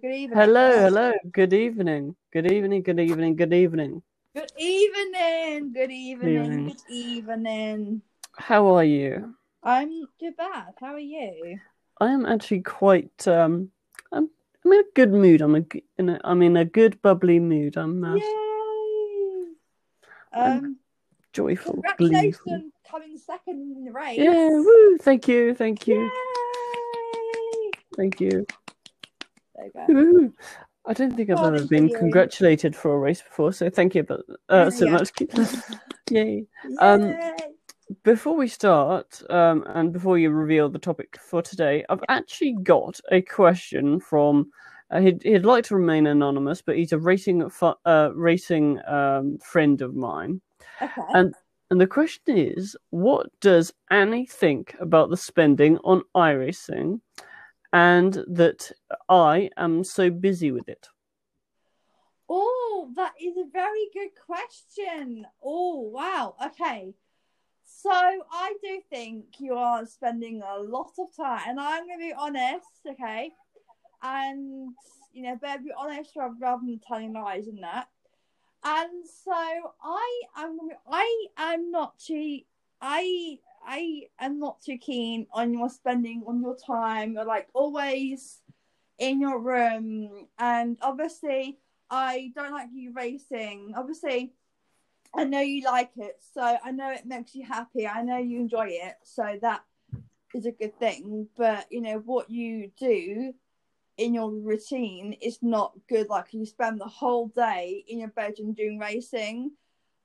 Good evening. Hello, hello. Good evening. Good evening. Good evening. Good evening. Good evening. Good evening. Good evening. How are you? I'm not too bad. How are you? I am actually quite. Um, I'm, I'm in a good mood. I'm a, in a. I'm in a good bubbly mood. I'm uh, Yay! I'm Um, joyful, congratulations gleeful. coming second in the race. Yeah. Woo! Thank you. Thank you. Yay! Thank you. There you go. I don't think I've Oh, ever been you. congratulated for a race before, so thank you but, uh, so Yeah. much. Yay. Um, Before we start, um, and before you reveal the topic for today, I've actually got a question from. Uh, he'd, he'd like to remain anonymous, but he's a racing fu- uh, racing um, friend of mine. Okay. And and the question is, what does Annie think about the spending on iRacing, and that I am so busy with it? Oh, that is a very good question. Oh, wow. Okay. So I do think you are spending a lot of time, and I'm going to be honest, okay? And, you know, better be honest rather than telling lies in that. And so I am, I am not too, I, I am not too keen on your spending on your time. You're like always in your room, and obviously, I don't like you racing. Obviously, I know you like it, so I know it makes you happy. I know you enjoy it, so that is a good thing. But you know what you do in your routine is not good. Like you spend the whole day in your bedroom doing racing,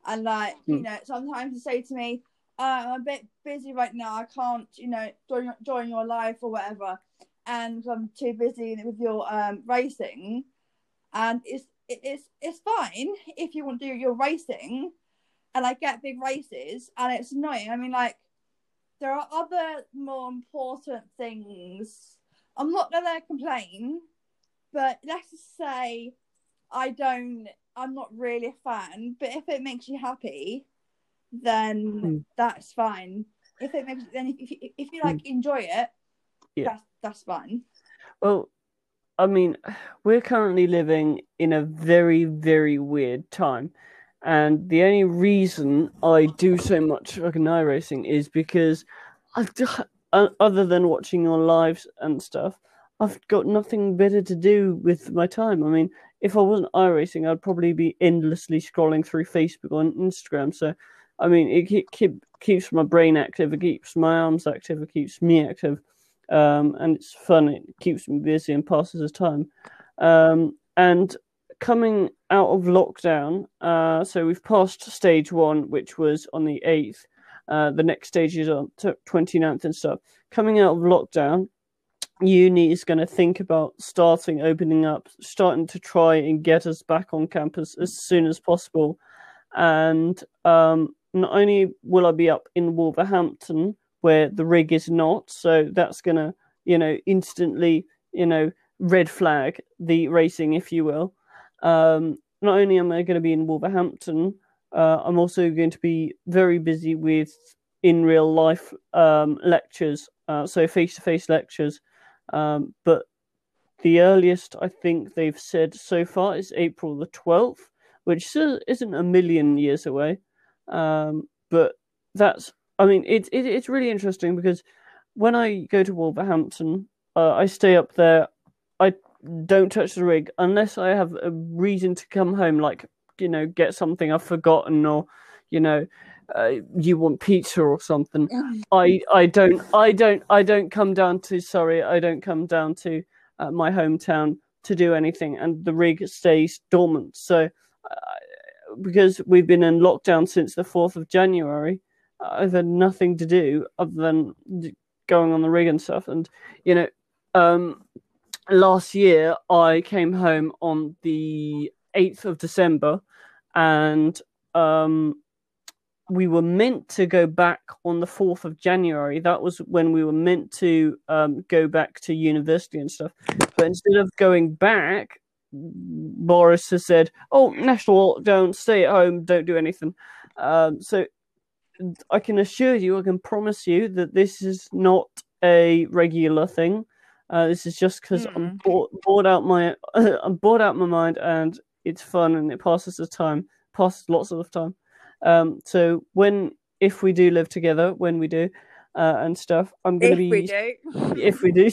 and like you Hmm. know sometimes you say to me, uh, "I'm a bit busy right now. I can't, you know, join join your life or whatever." And I'm too busy with your um, racing, and it's it's it's fine if you want to do your racing, and I get big races, and it's annoying. I mean, like there are other more important things. I'm not gonna complain, but let's just say I don't. I'm not really a fan, but if it makes you happy, then Hmm. that's fine. If it makes then if you, if you like enjoy it, Yeah. that's that's fine. Well, I mean, we're currently living in a very, very weird time. And the only reason I do so much fucking racing is because I've other than watching your lives and stuff, I've got nothing better to do with my time. I mean, if I wasn't iRacing, I'd probably be endlessly scrolling through Facebook and Instagram. So, I mean, it keep, keep, keeps my brain active, it keeps my arms active, it keeps me active um, and it's fun. It keeps me busy and passes the time. Um, and coming out of lockdown, uh, so we've passed stage one, which was on the eighth. Uh, the next stage is on t- 29th and stuff. Coming out of lockdown, uni is going to think about starting opening up, starting to try and get us back on campus as soon as possible. And um, not only will I be up in Wolverhampton, where the rig is not. So that's to, you know, instantly, you know, red flag the racing, if you will. Um, not only am I going to be in Wolverhampton, uh, I'm also going to be very busy with in real life um, lectures, uh, so face to face lectures. Um, but the earliest I think they've said so far is April the 12th, which isn't a million years away. Um, but that's I mean, it's it, it's really interesting because when I go to Wolverhampton, uh, I stay up there. I don't touch the rig unless I have a reason to come home, like you know, get something I've forgotten, or you know, uh, you want pizza or something. I I don't I don't I don't come down to sorry I don't come down to uh, my hometown to do anything, and the rig stays dormant. So uh, because we've been in lockdown since the fourth of January. I've had nothing to do other than going on the rig and stuff. And you know, um, last year I came home on the eighth of December, and um, we were meant to go back on the fourth of January. That was when we were meant to um, go back to university and stuff. But instead of going back, Boris has said, "Oh, national lockdown, stay at home, don't do anything." Um, so I can assure you, I can promise you that this is not a regular thing. Uh, this is just because Mm. I'm bored, bored out my I'm bored out my mind, and it's fun and it passes the time, passes lots of time. Um, so when if we do live together, when we do, uh, and stuff, I'm gonna If be we do. if we do,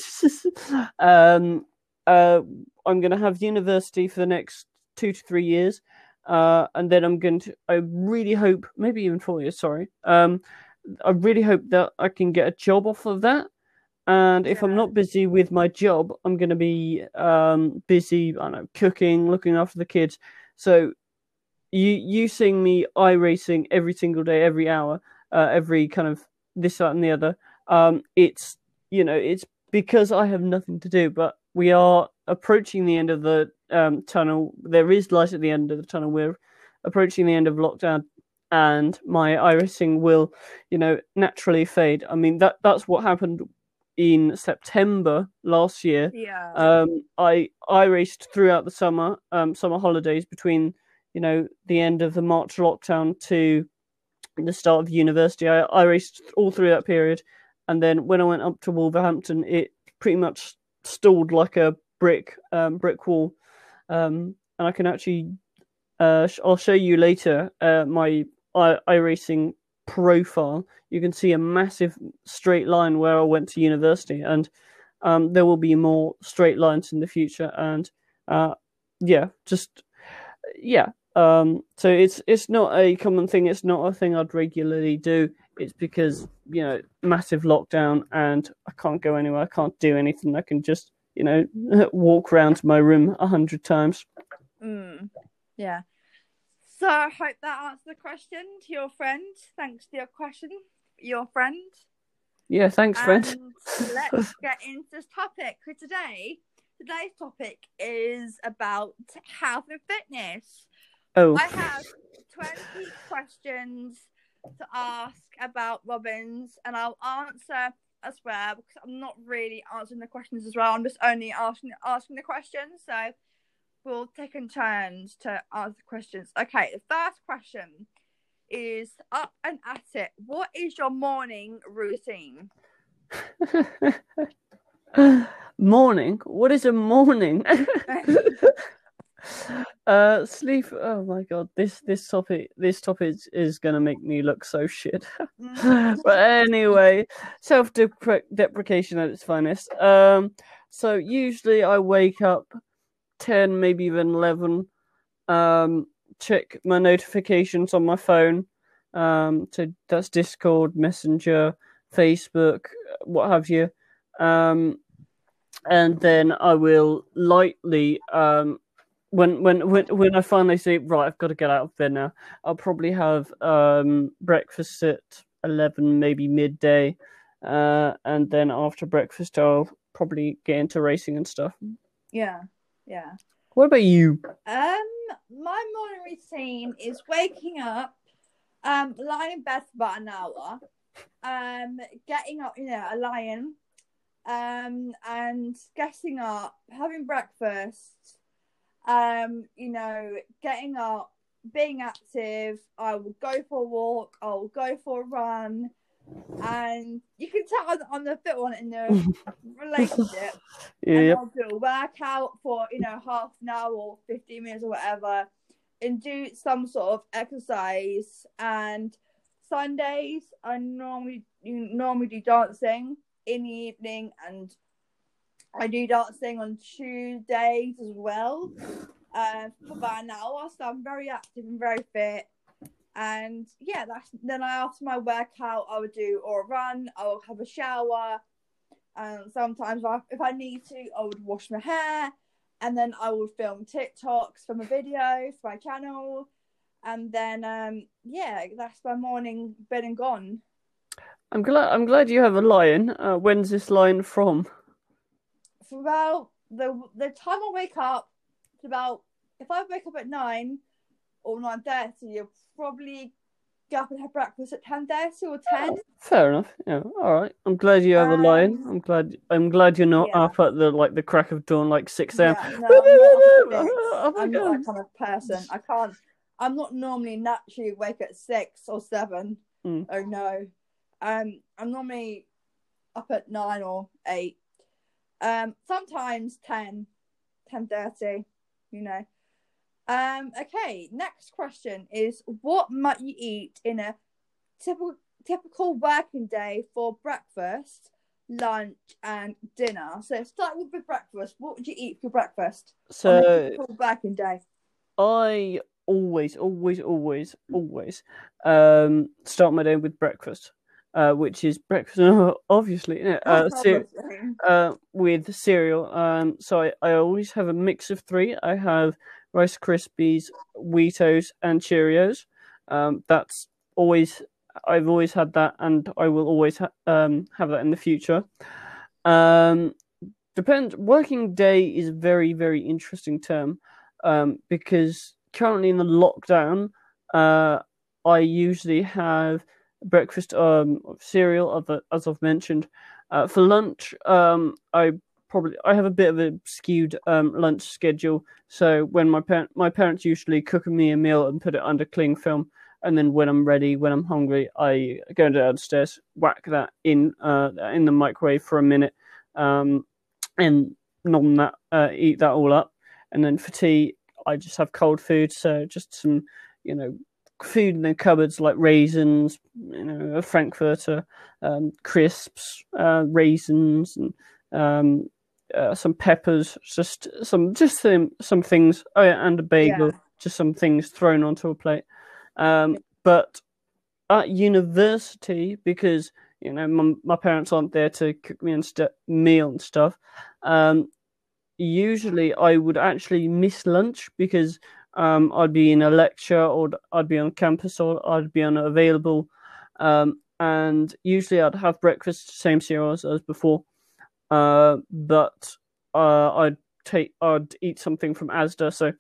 um, uh, I'm going to have university for the next two to three years, uh, and then I'm going to. I really hope, maybe even four years. Sorry. Um, I really hope that I can get a job off of that. And if I'm not busy with my job, I'm going to be um, busy. I don't know, cooking, looking after the kids. So you you seeing me iRacing every single day, every hour, uh, every kind of this, that, and the other. Um, it's you know, it's because I have nothing to do. But we are approaching the end of the um, tunnel. There is light at the end of the tunnel. We're approaching the end of lockdown, and my iRacing will, you know, naturally fade. I mean that that's what happened in September last year. Yeah. Um, I I raced throughout the summer, um, summer holidays between you know the end of the March lockdown to the start of university. I, I raced all through that period, and then when I went up to Wolverhampton, it pretty much stalled like a brick um, brick wall. Um, and I can actually, uh, sh- I'll show you later uh, my i iRacing profile. You can see a massive straight line where I went to university, and um, there will be more straight lines in the future. And uh, yeah, just yeah. Um, so it's it's not a common thing. It's not a thing I'd regularly do. It's because you know massive lockdown and I can't go anywhere. I can't do anything. I can just you know walk around my room a hundred times. Mm, yeah. So I hope that answers the question to your friend. Thanks for your question, your friend. Yeah, thanks, friend. Let's get into this topic for today. Today's topic is about health and fitness. Oh, I have 20 questions to ask about Robbins, and I'll answer as well because I'm not really answering the questions as well. I'm just only asking asking the questions. So we'll take in turns to answer the questions. Okay, the first question is up and at it. What is your morning routine? morning. What is a morning? uh, sleep. Oh my god, this this topic this topic is, gonna make me look so shit. But anyway, self deprecation at its finest. Um, so usually I wake up ten, maybe even eleven. Um, check my notifications on my phone. Um, so that's Discord, Messenger, Facebook, what have you. Um, and then I will lightly um when when when when I finally say right, I've got to get out of bed now. I'll probably have um breakfast at eleven, maybe midday, uh, and then after breakfast, I'll probably get into racing and stuff. yeah, yeah. What about you? Um, my morning routine is waking up, um, lying in bed for about an hour, um, getting up, you know, a lion, um, and getting up, having breakfast, um, you know, getting up, being active. I will go for a walk. I will go for a run, and you can tell I'm- I'm the fit one in the relationship and Yeah, I'll do a workout for you know half an hour or 15 minutes or whatever and do some sort of exercise and Sundays I normally you normally do dancing in the evening and I do dancing on Tuesdays as well uh, for about an so I'm very active and very fit and yeah that's then I after my workout I would do or a run I will have a shower and sometimes I, if I need to, I would wash my hair, and then I would film TikToks from a video for my channel, and then um yeah, that's my morning been and gone. I'm glad. I'm glad you have a lion. Uh, when's this lion from? For about the the time I wake up, it's about if I wake up at nine or nine thirty, you'll probably get up and have breakfast at ten thirty or ten. Fair enough. Yeah. All right. I'm glad you have a lion. Um, I'm glad. I'm glad you're not yeah. up at the like the crack of dawn, like six a.m. Yeah, no, I'm not. Oh I'm not that kind of person. I can't. I'm not normally naturally awake at six or seven. Mm. Oh no. Um, I'm normally up at nine or eight. Um, sometimes 10, 10.30, you know. Um, okay, next question is what might you eat in a typical typical working day for breakfast, lunch, and dinner? So start with the breakfast. What would you eat for breakfast on a So typical working day? I always, always, always, always um, start my day with breakfast, uh, which is breakfast, obviously, uh, uh, with cereal. Um, so I, I always have a mix of three. I have Rice Krispies, Weetos, and Cheerios. Um, that's always I've always had that, and I will always ha- um, have that in the future. Um, depends. Working day is a very very interesting term um, because currently in the lockdown, uh, I usually have breakfast um, cereal, as I've mentioned. Uh, for lunch, um, I probably I have a bit of a skewed um, lunch schedule. So when my parent my parents usually cook me a meal and put it under cling film, and then when I'm ready, when I'm hungry, I go downstairs, whack that in uh, in the microwave for a minute, um, and nom that, uh, eat that all up, and then for tea, I just have cold food. So just some, you know, food in the cupboards like raisins, you know, a frankfurter, um, crisps, uh, raisins, and um, uh, some peppers, just some just some some things. Oh yeah, and a bagel, Yeah. just some things thrown onto a plate. Um, but at university, because you know my, my parents aren't there to cook me and st- meal and stuff. Um, usually, I would actually miss lunch because um, I'd be in a lecture or I'd be on campus or I'd be unavailable. Um, and usually, I'd have breakfast, same cereals as before. Uh, but uh, I'd take I'd eat something from Asda. So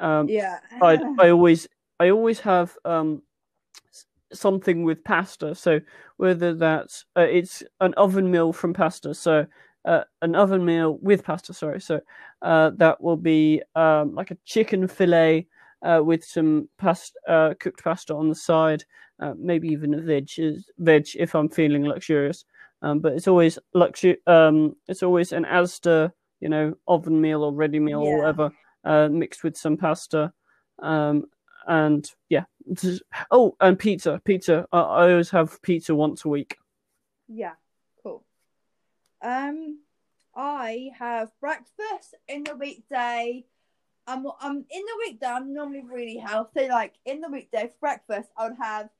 um, Yeah. I I always I always have um something with pasta. So whether that's uh, it's an oven meal from pasta. So uh, an oven meal with pasta. Sorry. So uh, that will be um like a chicken fillet. Uh, with some pasta, uh, cooked pasta on the side, uh, maybe even a veg, veg if I'm feeling luxurious. Um, but it's always luxury. Um, it's always an Asda, you know, oven meal or ready meal Yeah. or whatever, uh, mixed with some pasta. Um, and yeah. Oh, and pizza, pizza. I, I always have pizza once a week. Yeah. Um, I have breakfast in the weekday. I'm, I'm in the weekday. I'm normally really healthy. Like in the weekday for breakfast, I would have,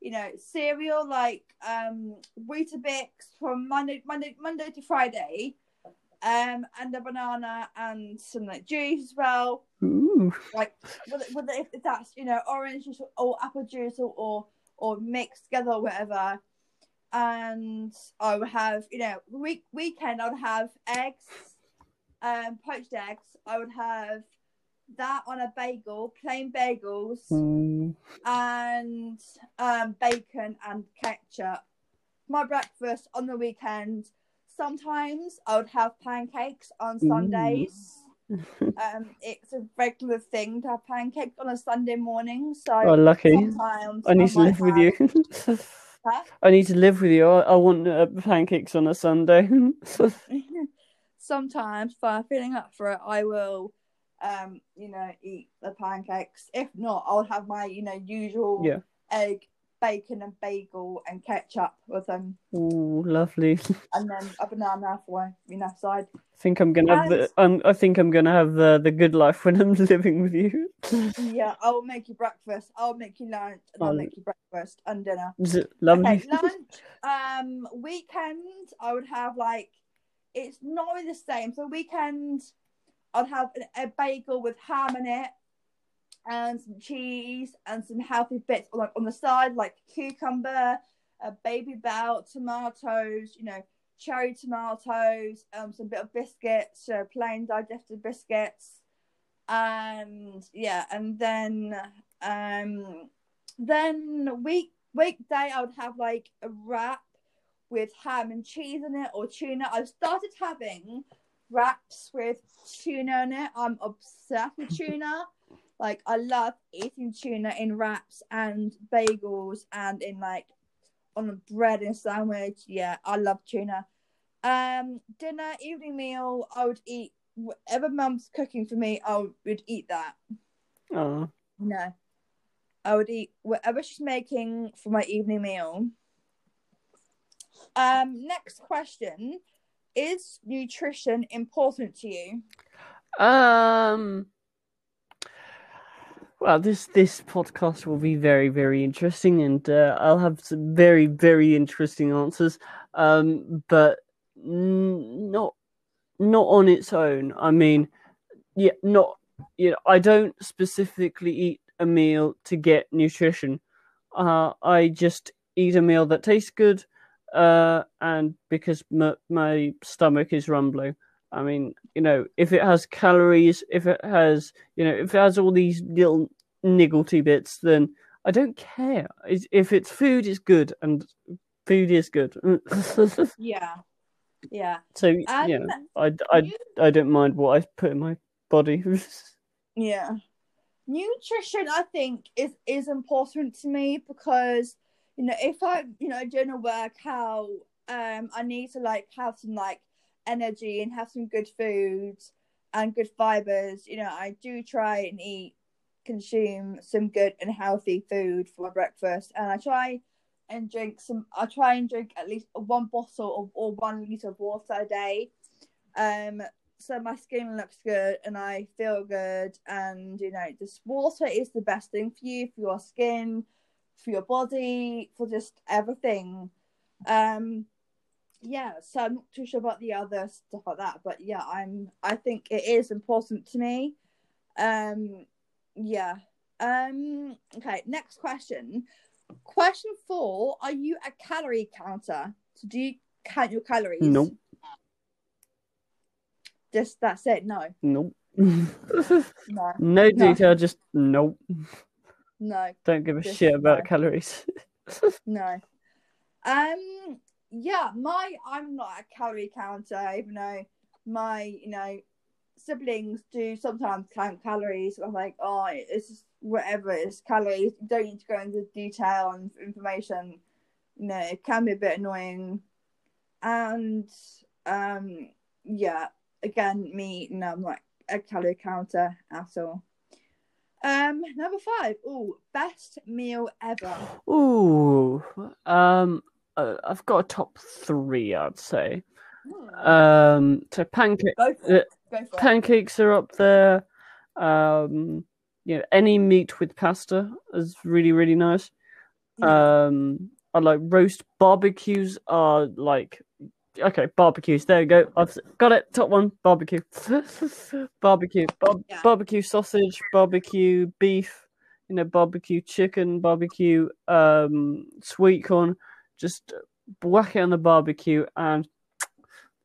you know, cereal like um Weetabix from Monday, Monday, Monday to Friday, um, and a banana and some like juice as well. Ooh. Like whether, whether if that's you know orange juice or apple juice or or, or mixed together or whatever. And I would have, you know, week weekend I would have eggs, um, poached eggs. I would have that on a bagel, plain bagels, Ooh. and um, bacon and ketchup. My breakfast on the weekend. Sometimes I would have pancakes on. Sundays. Um, it's a regular thing to have pancakes on a Sunday morning. So Oh, lucky. sometimes I need to live with you. Huh? I need to live with you. I, I want uh, pancakes on a Sunday. sometimes if I'm feeling up for it, I will, um, you know, eat the pancakes. If not, I'll have my, you know, usual Yeah. egg, bacon, and bagel and ketchup with them, Ooh, lovely. and then a banana for you know side. I think I'm gonna have the. And- I'm, I think I'm gonna have the the good life when I'm living with you. Yeah, I'll make you breakfast. I'll make you lunch, and I'll Oh. make you breakfast and dinner. Lovely? Okay, lunch. Um, weekend I would have like it's not really the same. So weekend I'd have a, a bagel with ham in it and some cheese and some healthy bits like on the side, like cucumber, a Babybel, tomatoes, you know, cherry tomatoes, um, some bit of biscuits, so plain digested biscuits, and yeah, and then um, then week weekday I would have like a wrap with ham and cheese in it or tuna. I've started having wraps with tuna in it. I'm obsessed with tuna. Like I love eating tuna in wraps and bagels and in like on a bread and sandwich. Yeah, I love tuna. Um, dinner, evening meal, I would eat whatever mum's cooking for me. I would eat that. Oh, No, I would eat whatever she's making for my evening meal. Um, next question: Is nutrition important to you? Um. Well, this this podcast will be very very interesting, and uh, I'll have some very very interesting answers. Um, but not not on its own. I mean, yeah, not you know, I don't specifically eat a meal to get nutrition. Uh, I just eat a meal that tastes good, uh, and because my stomach is rumbling. I mean, you know, if it has calories, if it has, you know, if it has all these little nigglety bits, then I don't care. If it's food, it's good, and food is good. Yeah, yeah, so Um, yeah, I, I, you- I don't mind what I put in my body. yeah. Nutrition, I think, is is important to me because you know if I you know doing a workout, um, I need to like have some like energy and have some good food and good fibers. You know, I do try and eat, consume some good and healthy food for my breakfast, and I try and drink some. I try and drink at least one bottle or, or one liter of water a day. Um, so my skin looks good and I feel good, and you know, this water is the best thing for you, for your skin, for your body, for just everything. Um, yeah, so I'm not too sure about the other stuff like that, but yeah, I'm. I think it is important to me. Um, yeah. Um. Okay. Next question. Question four: Are you a calorie counter? So do you count your calories? nope, Just that's it. No. nope. No. no No. detail, just nope. No. Don't give a shit about no. calories. No. Um. Yeah. My. I'm not a calorie counter, even though my you know siblings do sometimes count calories. I'm like, oh, it's just whatever. It's calories. You don't need to go into detail and information. You know, it can be a bit annoying. And um, yeah. Again, me. No, I'm not a calorie counter at all. Um, number five. Oh, best meal ever. Ooh, um, uh, I've got a top three, I'd say. Hmm. Um, so pancake, Go for it. Go for it. pancakes are up there. Um, you know, any meat with pasta is really, really nice. Yeah. Um, I like roast barbecues are like okay, barbecues. There you go. I've got it. Top one, barbecue. barbecue, Bar- Yeah. barbecue sausage, barbecue beef. You know, barbecue chicken, barbecue um, sweet corn. Just whack it on the barbecue, and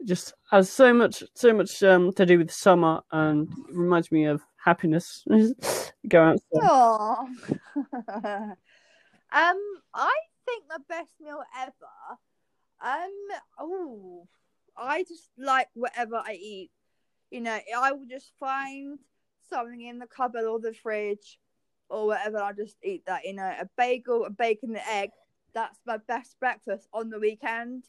just has so much, so much um, to do with summer, and reminds me of happiness. go. Aw. um, I think the best meal ever. Um, oh, I just like whatever I eat. You know, I will just find something in the cupboard or the fridge or whatever. I'll just eat that. You know, a bagel, a bacon, and egg. That's my best breakfast on the weekend.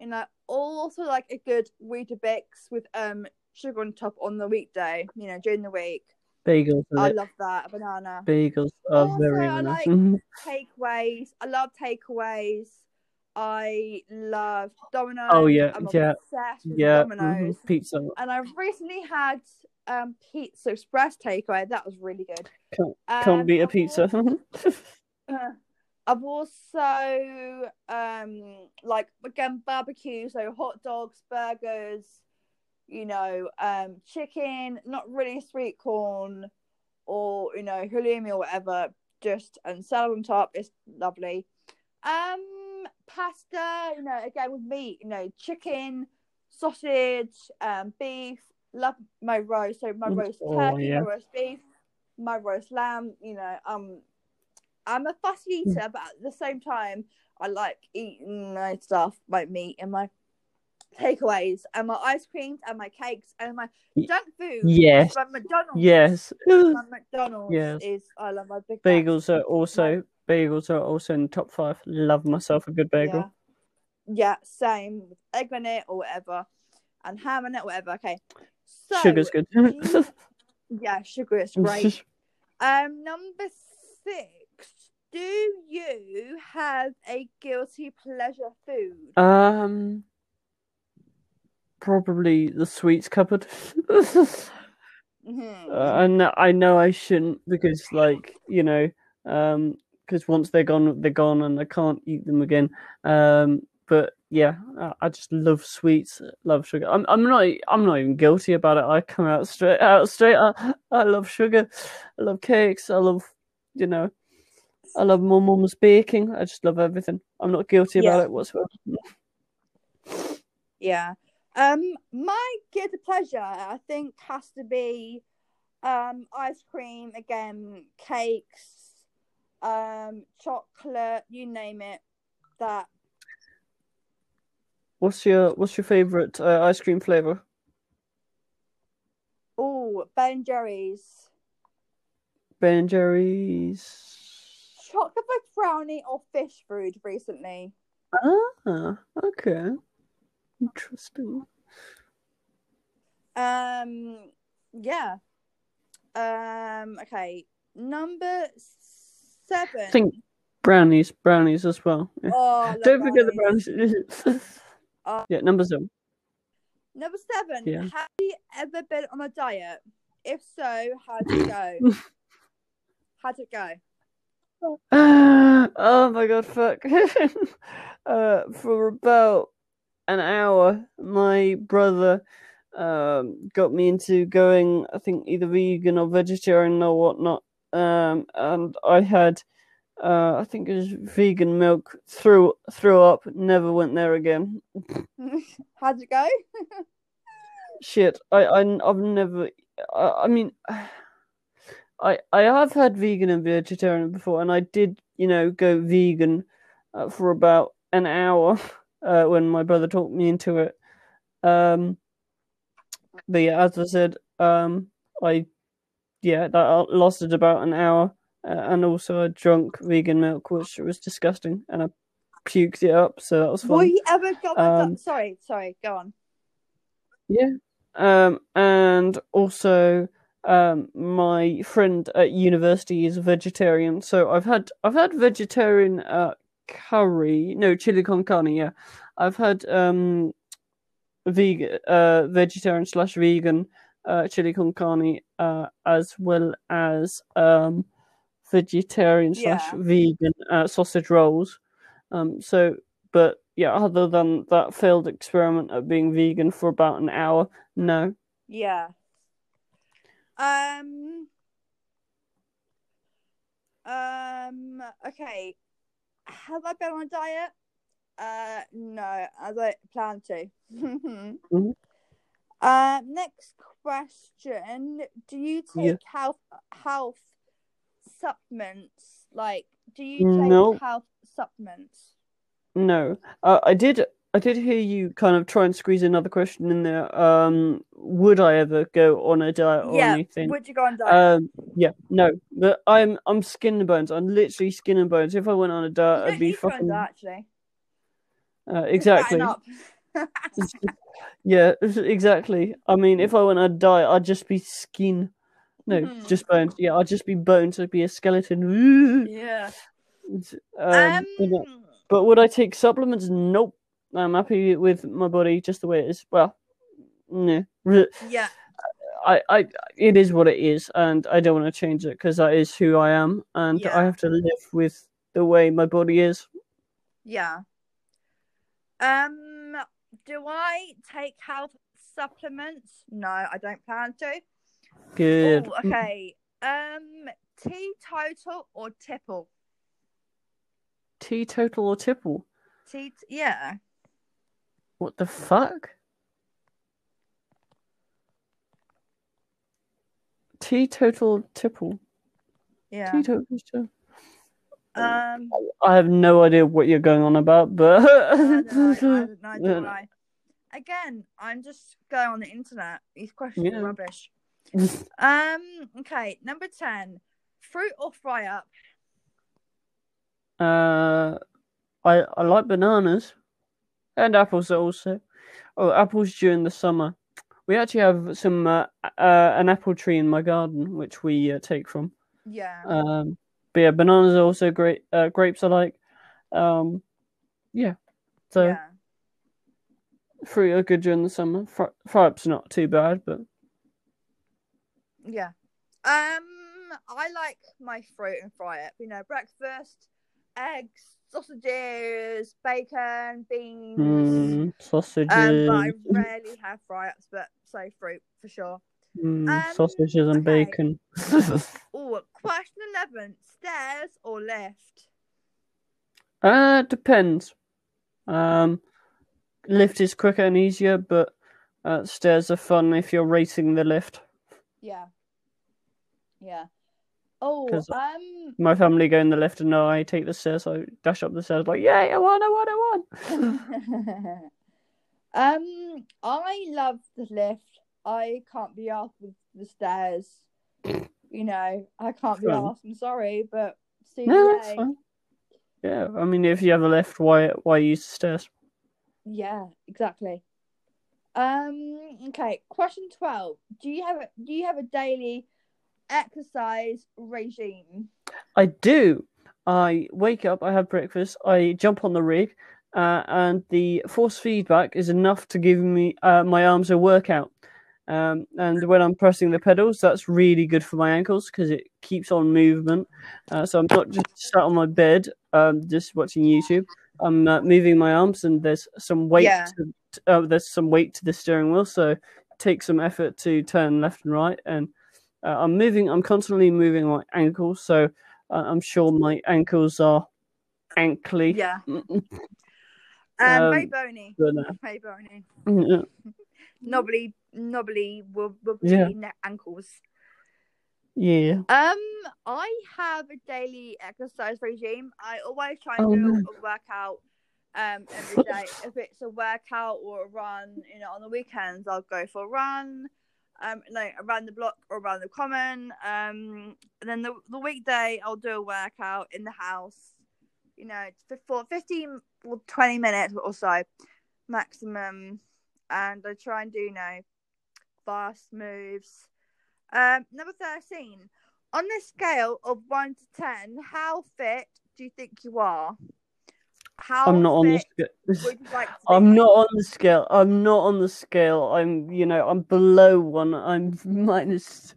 And I also like a good Weetabix with um sugar on top on the weekday. You know, during the week. Bagels. I lit. love that. A banana. Bagels are Also, very I nice. like- takeaways. I love takeaways. I love Domino's. Oh, yeah, I'm yeah, yeah, Domino's. mhm, pizza. And I've recently had um Pizza Express takeaway. That was really good. Can't, Um, can't beat a pizza. I've also um like again barbecue, so hot dogs, burgers, you know, um chicken, not really sweet corn or you know, halloumi or whatever, just and salad on top is lovely. Um pasta, you know, again with meat, you know, chicken, sausage, um, beef, love my roast, so my Mm, roast oh, turkey, yeah. my roast beef, my roast lamb, you know, um I'm a fussy Mm. eater, but at the same time, I like eating my stuff, my meat, and my takeaways, and my ice creams, and my cakes, and my junk food. yes, My McDonald's. yes. My McDonald's Yes. is I love my big. Bagels are also bagels are also in the top five. Love myself a good bagel. Yeah, same with egg on it or whatever, and ham on it, whatever. Okay, so Sugar's good. yeah, sugar is great. Um, number six. Do you have a guilty pleasure food? um, probably the sweets cupboard. Mhm. Uh, and I know I shouldn't because, like, you know, um, because once they're gone, they're gone, and I can't eat them again. Um, but yeah, I- I just love sweets, love sugar. I'm, I'm not, I'm not even guilty about it. I come out straight out straight. I, I love sugar. I love cakes. I love, you know, I love my mum's baking. I just love everything. I'm not guilty about Yeah. it whatsoever. Yeah. Um, my guilty pleasure, I think, has to be um ice cream again, cakes, um, chocolate, you name it. That What's your, what's your favorite uh, ice cream flavor? oh, Ben Jerry's Ben and Jerry's. Chocolate brownie or fish food recently. Ah, okay. Interesting. Um, yeah. Um, okay. Number seven. I think brownies, brownies as well. Yeah. Oh, Don't forget the brownies. Oh. yeah, number seven. Number seven. Yeah. Have you ever been on a diet? If so, how'd it go? how'd it go? Oh my god, fuck. uh, for about an hour, my brother um, got me into going, I think, either vegan or vegetarian or whatnot. Um, and I had, uh, I think it was vegan milk, threw, threw up, never went there again. how'd it go? Shit, I, I I've never. I, I mean, I I have had vegan and vegetarian before, and I did, you know, go vegan uh, for about an hour uh, when my brother talked me into it. Um, but yeah, as I said, um, I yeah, that lasted about an hour, uh, and also I drunk vegan milk, which was disgusting, and I puked it up, so that was fun. you ever on Um, Sorry, sorry, go on. Yeah. Um, and also, um, my friend at university is a vegetarian, so I've had I've had vegetarian uh curry, no chili con carne. Yeah, I've had um vegan uh vegetarian slash vegan uh chili con carne uh as well as um vegetarian slash vegan uh, sausage rolls. Um, so but yeah, other than that failed experiment at being vegan for about an hour, no. Yeah. Um. Um. Okay. Have I been on a diet? Uh, no. I don't plan to. Mhm. Um. Next question: Do you take Yeah. health health supplements? Like, do you take No. health supplements? No. Uh, I did I did hear you kind of try and squeeze another question in there. Um, would I ever go on a diet or yeah. anything? Would you go on diet? Um, yeah, no. But I'm I'm skin and bones. I'm literally skin and bones. If I went on a diet, I'd be need to go on a fucking diet, actually. uh, exactly. Yeah, exactly. I mean, if I went on a diet, I'd just be skin. No, Mhm. just bones. Yeah, I'd just be bones. I'd be a skeleton. yeah. Um, Um. but would I take supplements? Nope. I'm happy with my body just the way it is. Well, no. Yeah. I, I, it is what it is, and I don't want to change it because that is who I am, and Yeah. I have to live with the way my body is. Yeah. Um, do I take health supplements? No, I don't plan to. Good. Oh, okay. Um, teetotal or tipple? Teetotal or tipple? Te- yeah. What the fuck? Teetotal tipple? Yeah. Teetotal. tipple. Um, I have no idea what you're going on about, but I know, I know, do I? Again, I'm just going on the internet. These questions Yeah. are rubbish. Um, okay, number 10. Fruit or fry up? uh, I I like bananas. And apples are also. Oh, apples during the summer. We actually have some uh, uh, an apple tree in my garden, which we uh, take from. Yeah. Um, but yeah, bananas are also great. Uh, grapes I like. Um, yeah. So yeah. fruit are good during the summer. Fr- Fruit's not too bad, but Yeah. Um, I like my fruit and fry it. You know, breakfast, eggs, sausages, bacon, beans. mm, sausages, Um, but I rarely have fry-ups, but so fruit for sure. mm, um, sausages and okay. bacon. Oh, question eleven: stairs or lift? uh, depends. Um, lift is quicker and easier, but uh, stairs are fun if you're racing the lift. Yeah. Yeah. Oh, um, My family go in the lift and I take the stairs. So I dash up the stairs like, yay, I won, I won, I won. um, I love the lift. I can't be asked with the stairs. You know, I can't be asked. I'm sorry, but see No, that's fine. Yeah, I mean, if you have a lift, why why use the stairs? Yeah, exactly. Um. Okay. Question twelve. Do you have a Do you have a daily exercise regime? I do. I wake up, I have breakfast, I jump on the rig, uh, and the force feedback is enough to give me uh, my arms a workout. Um, and when I'm pressing the pedals, that's really good for my ankles because it keeps on movement. Uh, so I'm not just sat on my bed, um, just watching YouTube. I'm uh, moving my arms, and there's some weight. Yeah. To, uh, there's some weight to the steering wheel, so it takes some effort to turn left and right. And uh, I'm moving. I'm constantly moving my ankles, so uh, I'm sure my ankles are ankly. Yeah. Um, Um, very bony. but, uh, Very bony. yeah. Knobbly, knobbly, wobbly Yeah. neck ankles. yeah. Um, I have a daily exercise regime. I always try and Oh, do no. a workout um every day. if it's a workout or a run, you know, on the weekends I'll go for a run, um, like around the block or around the common. Um, and then the the weekday I'll do a workout in the house. You know, for fifteen or twenty minutes or so, maximum. And I try and do you know fast moves. Um, number thirteen. On the scale of one to ten, how fit do you think you are? How I'm not on the scale. like? I'm not on the scale. I'm not on the scale. I'm, you know, I'm below one. I'm minus.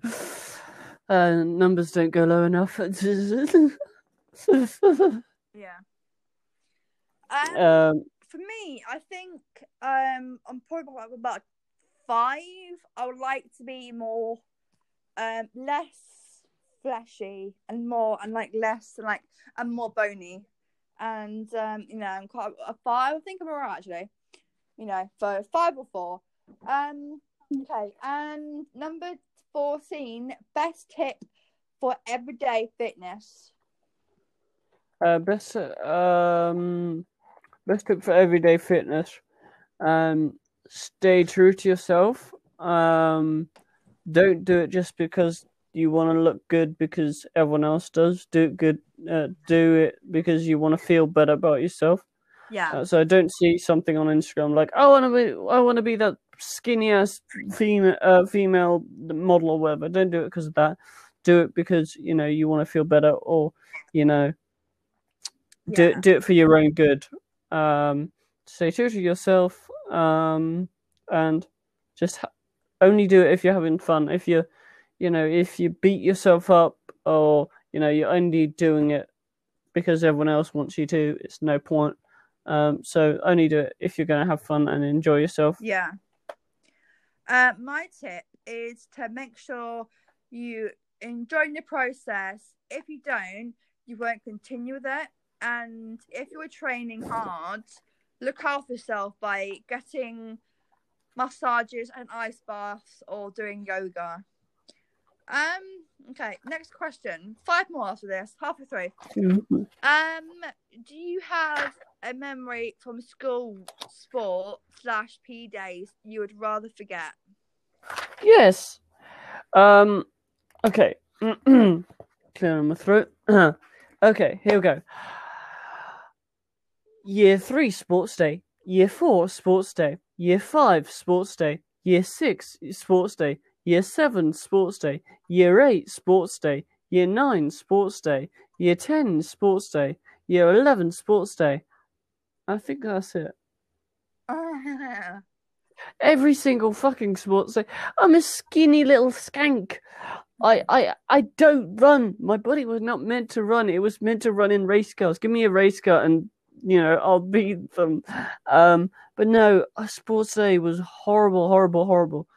Uh, numbers don't go low enough. Yeah. Um, um, for me, I think um I'm probably about, about five. I would like to be more um less fleshy and more and like less and like and more bony. And um, you know, I'm quite a five, I think I'm alright actually. You know, for five or four. Um okay, and number fourteen, best tip for everyday fitness. uh, best, um, best tip for everyday fitness. Um, stay true to yourself. Um, don't do it just because you want to look good because everyone else does. Do it good. Uh, do it because you want to feel better about yourself. Yeah. Uh, so I don't see something on Instagram like I want to be, I want to be that skinny ass female, uh, female model or whatever. Don't do it because of that. Do it because you know you want to feel better, or you know, do it, do it for your own good. Um, stay true to yourself, um, and just ha- only do it if you're having fun. If you, you know, if you beat yourself up, or you know, you're only doing it because everyone else wants you to. It's no point. Um, so only do it if you're going to have fun and enjoy yourself. Yeah. Uh, my tip is to make sure you enjoy the process. If you don't, you won't continue with it. And if you're training hard, look after yourself by getting massages and ice baths or doing yoga. Um. Okay. Next question. Five more after this. Halfway through. Um, do you have a memory from school sport slash P days you would rather forget? Yes. Um. Okay. Clearing my throat. okay. Here we go. Year three sports day. Year four, sports day. Year five, sports day. Year six, sports day. Year seven, sports day. Year eight, sports day. Year nine, sports day. Year ten, sports day. Year eleven, sports day. I think that's it. Every single fucking sports day. I'm a skinny little skank. I, I I don't run. My body was not meant to run. It was meant to run in race cars. Give me a race car and you know, I'll beat them. Um, but no, a sports day was horrible, horrible, horrible.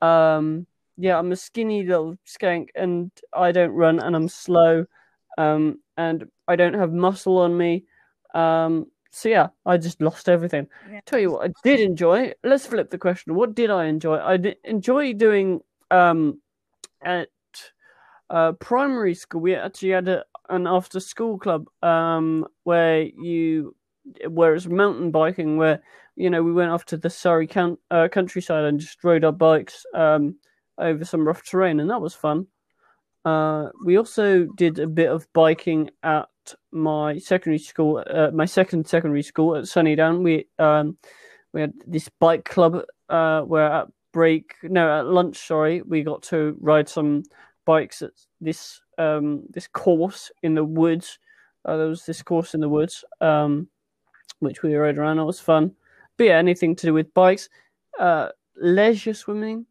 Um, yeah, I'm a skinny little skank and I don't run and I'm slow. Um, and I don't have muscle on me. Um, so yeah, I just lost everything. Yeah. Tell you what, I did enjoy. Let's flip the question. What did I enjoy? I did enjoy doing um at uh, primary school. We actually had a, an after school club um where you where it's mountain biking where you know we went off to the Surrey count, uh, countryside and just rode our bikes um over some rough terrain and that was fun. Uh, we also did a bit of biking at my secondary school, uh, my second secondary school at Sunnydown. We um, we had this bike club uh, where at break, no, at lunch, sorry, we got to ride some bikes at this um, this course in the woods. Uh, there was this course in the woods, um, which we rode around. It was fun. But yeah, anything to do with bikes, uh, leisure swimming,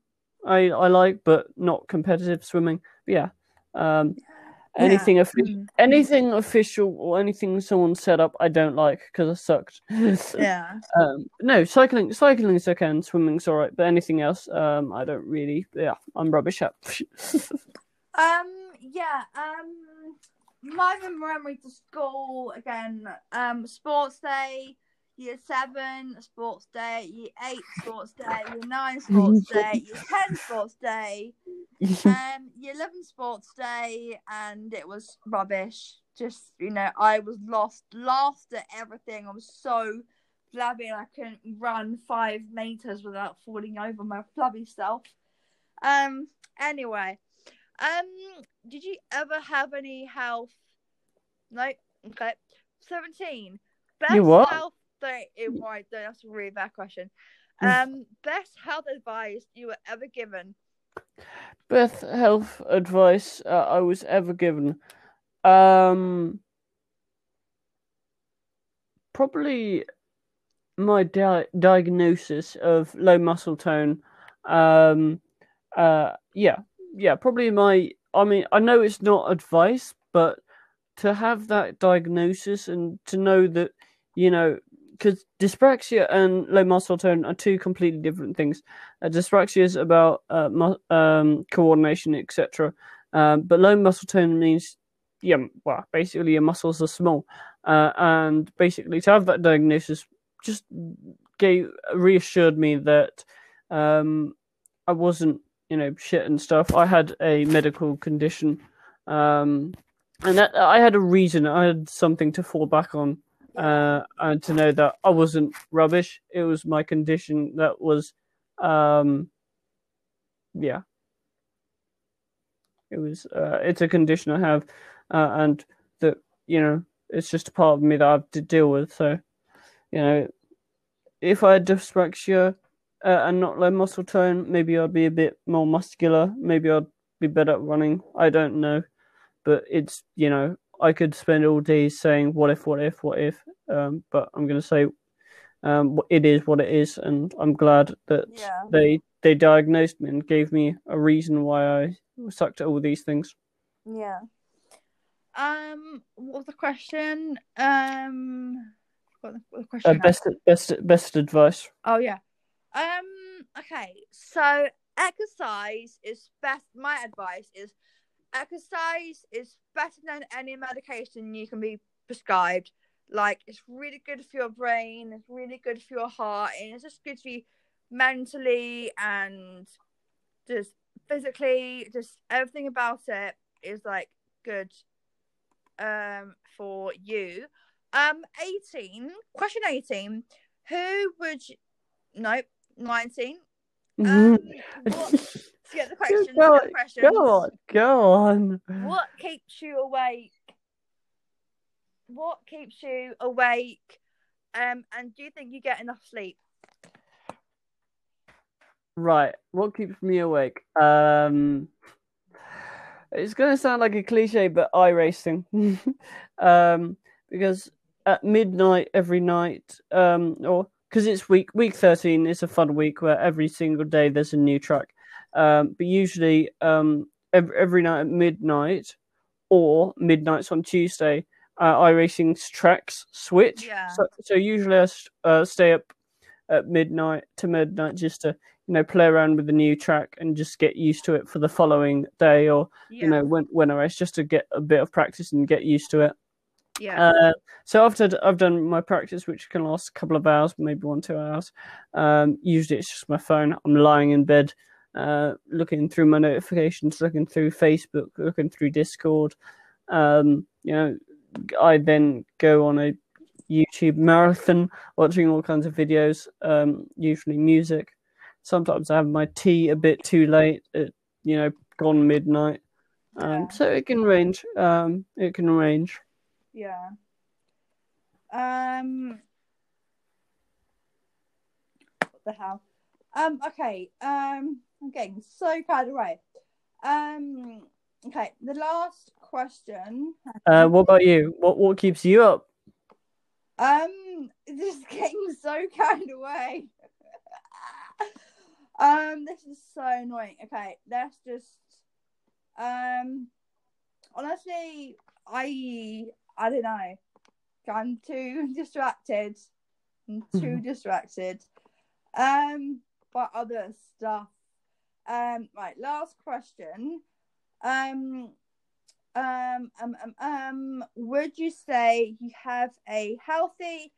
I I like, but not competitive swimming. But yeah, um, anything yeah. Anything official or anything someone set up, I don't like because I sucked. yeah. Um, no, cycling cycling's okay and swimming's alright, but anything else, um, I don't really. Yeah, I'm rubbish at. um. Yeah. Um. My memory to school again. Um. Sports day year seven sports day, year eight sports day, year nine sports day, year ten sports day, um, year eleven sports day, and it was rubbish. Just you know, I was lost, lost at everything. I was so flabby, and I couldn't run five meters without falling over my flabby self. Um. Anyway, um, did you ever have any health? No. Okay. Seventeen. Best you what? health it right. That's a really bad question. Um, best health advice you were ever given. Best health advice uh, I was ever given. Um, probably my di- diagnosis of low muscle tone. Um, uh, yeah, yeah, probably my. I mean, I know it's not advice, but to have that diagnosis and to know that you know because dyspraxia and low muscle tone are two completely different things. Uh, dyspraxia is about uh, mu- um, coordination, etc. Um, but low muscle tone means, yeah, well, basically your muscles are small. Uh, and basically, to have that diagnosis just gave reassured me that um, I wasn't, you know, shit and stuff. I had a medical condition, um, and that I had a reason. I had something to fall back on uh, and to know that I wasn't rubbish. It was my condition that was, um, yeah, it was. Uh, it's a condition I have, uh, and that you know, it's just a part of me that I have to deal with. So, you know, if I had dyspraxia uh, and not low muscle tone, maybe I'd be a bit more muscular. Maybe I'd be better at running. I don't know, but it's you know I could spend all day saying what if, what if, what if, um, but I'm going to say um, it is what it is, and I'm glad that yeah. they they diagnosed me and gave me a reason why I sucked at all these things. Yeah. Um, what was the question? Um, what the, the question? Uh, best, best, best advice. Oh yeah. Um. Okay. So exercise is best. My advice is exercise is better than any medication you can be prescribed. Like it's really good for your brain, it's really good for your heart, and it's just good for you mentally and just physically. Just everything about it is like good um for you. Um, eighteen. Question eighteen. Who would you? Nope. Nineteen. Um, mm-hmm. what, get the questions. Go, get the questions. Go on, go on. What keeps you awake? What keeps you awake Um, and do you think you get enough sleep? Right. What keeps me awake? Um, it's going to sound like a cliche, but iRacing. um, because at midnight every night, um, or because it's week week thirteen, it's a fun week where every single day there's a new track. Um, but usually, um, every, every night at midnight or midnights on Tuesday, uh, iRacing's tracks switch. Yeah. So, so usually I uh, stay up at midnight to midnight just to you know play around with the new track and just get used to it for the following day or Yeah. you know when when I race just to get a bit of practice and get used to it. yeah. Uh, so after I've done my practice, which can last a couple of hours, maybe one two hours. Um, usually it's just my phone. I'm lying in bed, uh, looking through my notifications, looking through Facebook, looking through Discord. Um, you know, I then go on a YouTube marathon, watching all kinds of videos. Um, usually music. Sometimes I have my tea a bit too late. At, you know, gone midnight. Um, Yeah. so it can range. Um, it can range. Yeah. Um. What the hell? Um. Okay. Um. I'm getting so carried away. Um. Okay. The last question. Uh, what about you? What what keeps you up? Um. Just getting so carried away. um. This is so annoying. Okay. Let's just. Um. Honestly, I I don't know. I'm too distracted. I'm too distracted. Um, by other stuff. Um, right. Last question. Um, um, um, um, um. Would you say you have a healthy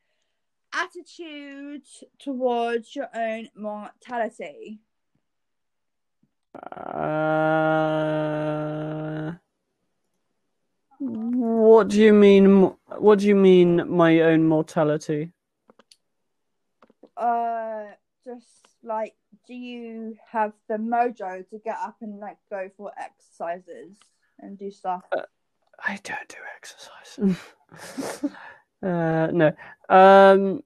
attitude towards your own mortality? Uh, what do you mean? What do you mean? My own mortality? Uh, just like, do you have the mojo to get up and like go for exercises and do stuff? I don't do exercise. uh, no. Um,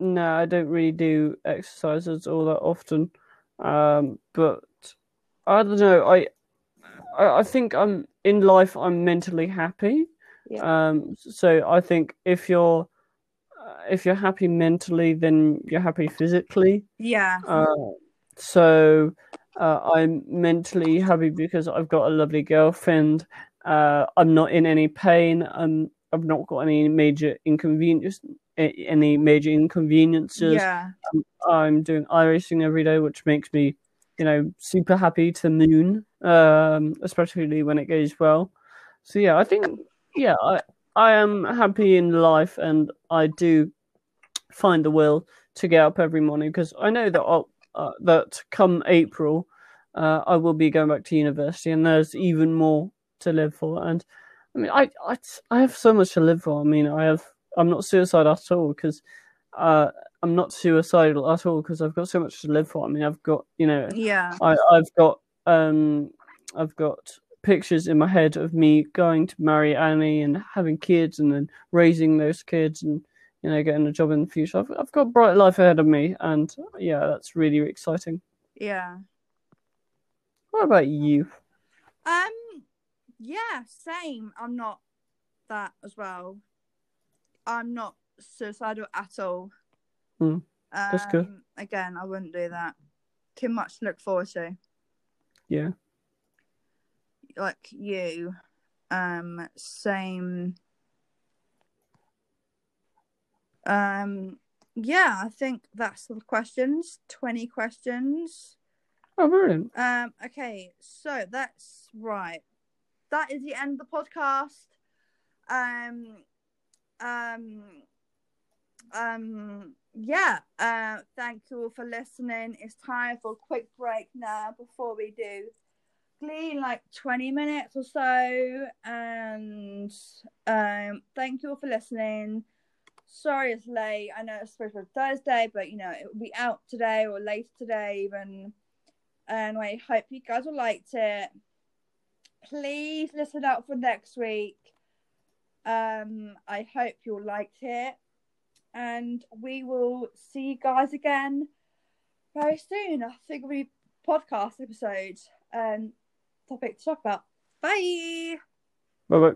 no, I don't really do exercises all that often. Um, but I don't know. I, I, I think I'm in life. I'm mentally happy. Yeah. Um, so I think if you're, uh, if you're happy mentally, then you're happy physically. Yeah. Uh, so uh, I'm mentally happy because I've got a lovely girlfriend. Uh, I'm not in any pain. I'm I've not got any major inconvenience, any major inconveniences. Yeah. I'm doing iRacing every day, which makes me, you know, super happy to the moon. Um, especially when it goes well. So yeah, I think yeah, I I am happy in life, and I do find the will to get up every morning because I know that I'll, uh, that come April, uh, I will be going back to university, and there's even more to live for. And I mean, I I, I have so much to live for. I mean, I have I'm not suicidal at all because uh, I'm not suicidal at all because I've got so much to live for. I mean, I've got you know Yeah. I, I've got um I've got pictures in my head of me going to marry Annie and having kids and then raising those kids and you know getting a job in the future. I've I've got a bright life ahead of me and yeah, that's really exciting. Yeah. What about you? Um. Yeah. Same. I'm not that as well. I'm not suicidal at all. Um, that's good. Again, I wouldn't do that. Too much to look forward to. Yeah. Like you. Um. Same. Um. Yeah, I think that's the questions. Twenty questions. Oh, brilliant. Um, okay, so that's right. That is the end of the podcast. Um, um, um, yeah. Uh, thank you all for listening. It's time for a quick break now before we do glean like twenty minutes or so. And um, thank you all for listening. Sorry it's late. I know it's supposed to be Thursday, but you know it will be out today or later today even and I hope you guys will liked it. Please listen out for next week. Um, I hope you all liked it. and we will see you guys again very soon. I think we'll be podcast episode and topic to talk about. Bye. Bye bye.